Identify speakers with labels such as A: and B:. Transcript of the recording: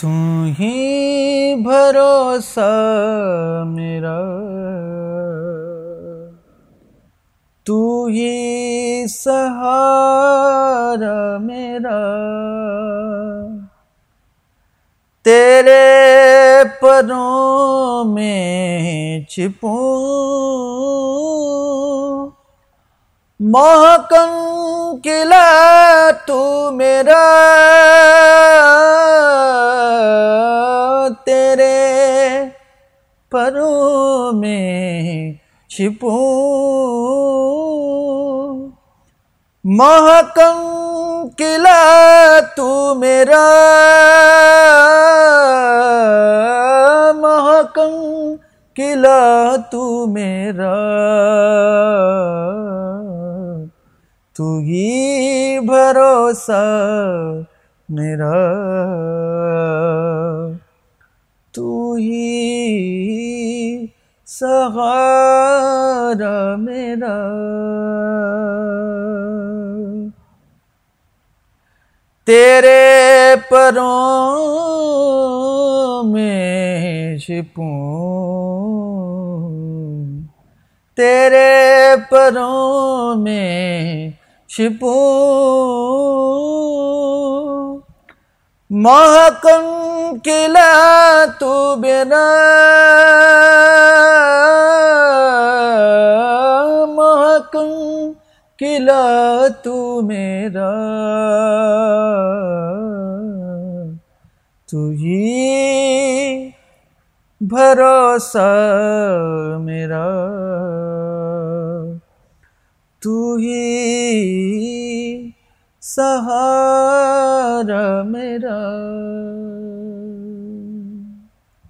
A: تم ہی بھروسہ میرا۔ تو ہی سہارا میرا۔ تیرے پروں میں چھپوں۔ محکم قلعہ تو میرا۔ پروں میں چھپوں۔ محکم قلعہ تو میرا۔ محکم قلعہ تو میرا۔ تو ہی بھروسہ میرا۔ سہارا میرا۔ تیرے پروں میں چھپوں تیرے پروں میں چھپوں محکم قلعہ تو بنا قلعہ تو میرا تو ہی بھروسہ میرا تو ہی سہارا میرا۔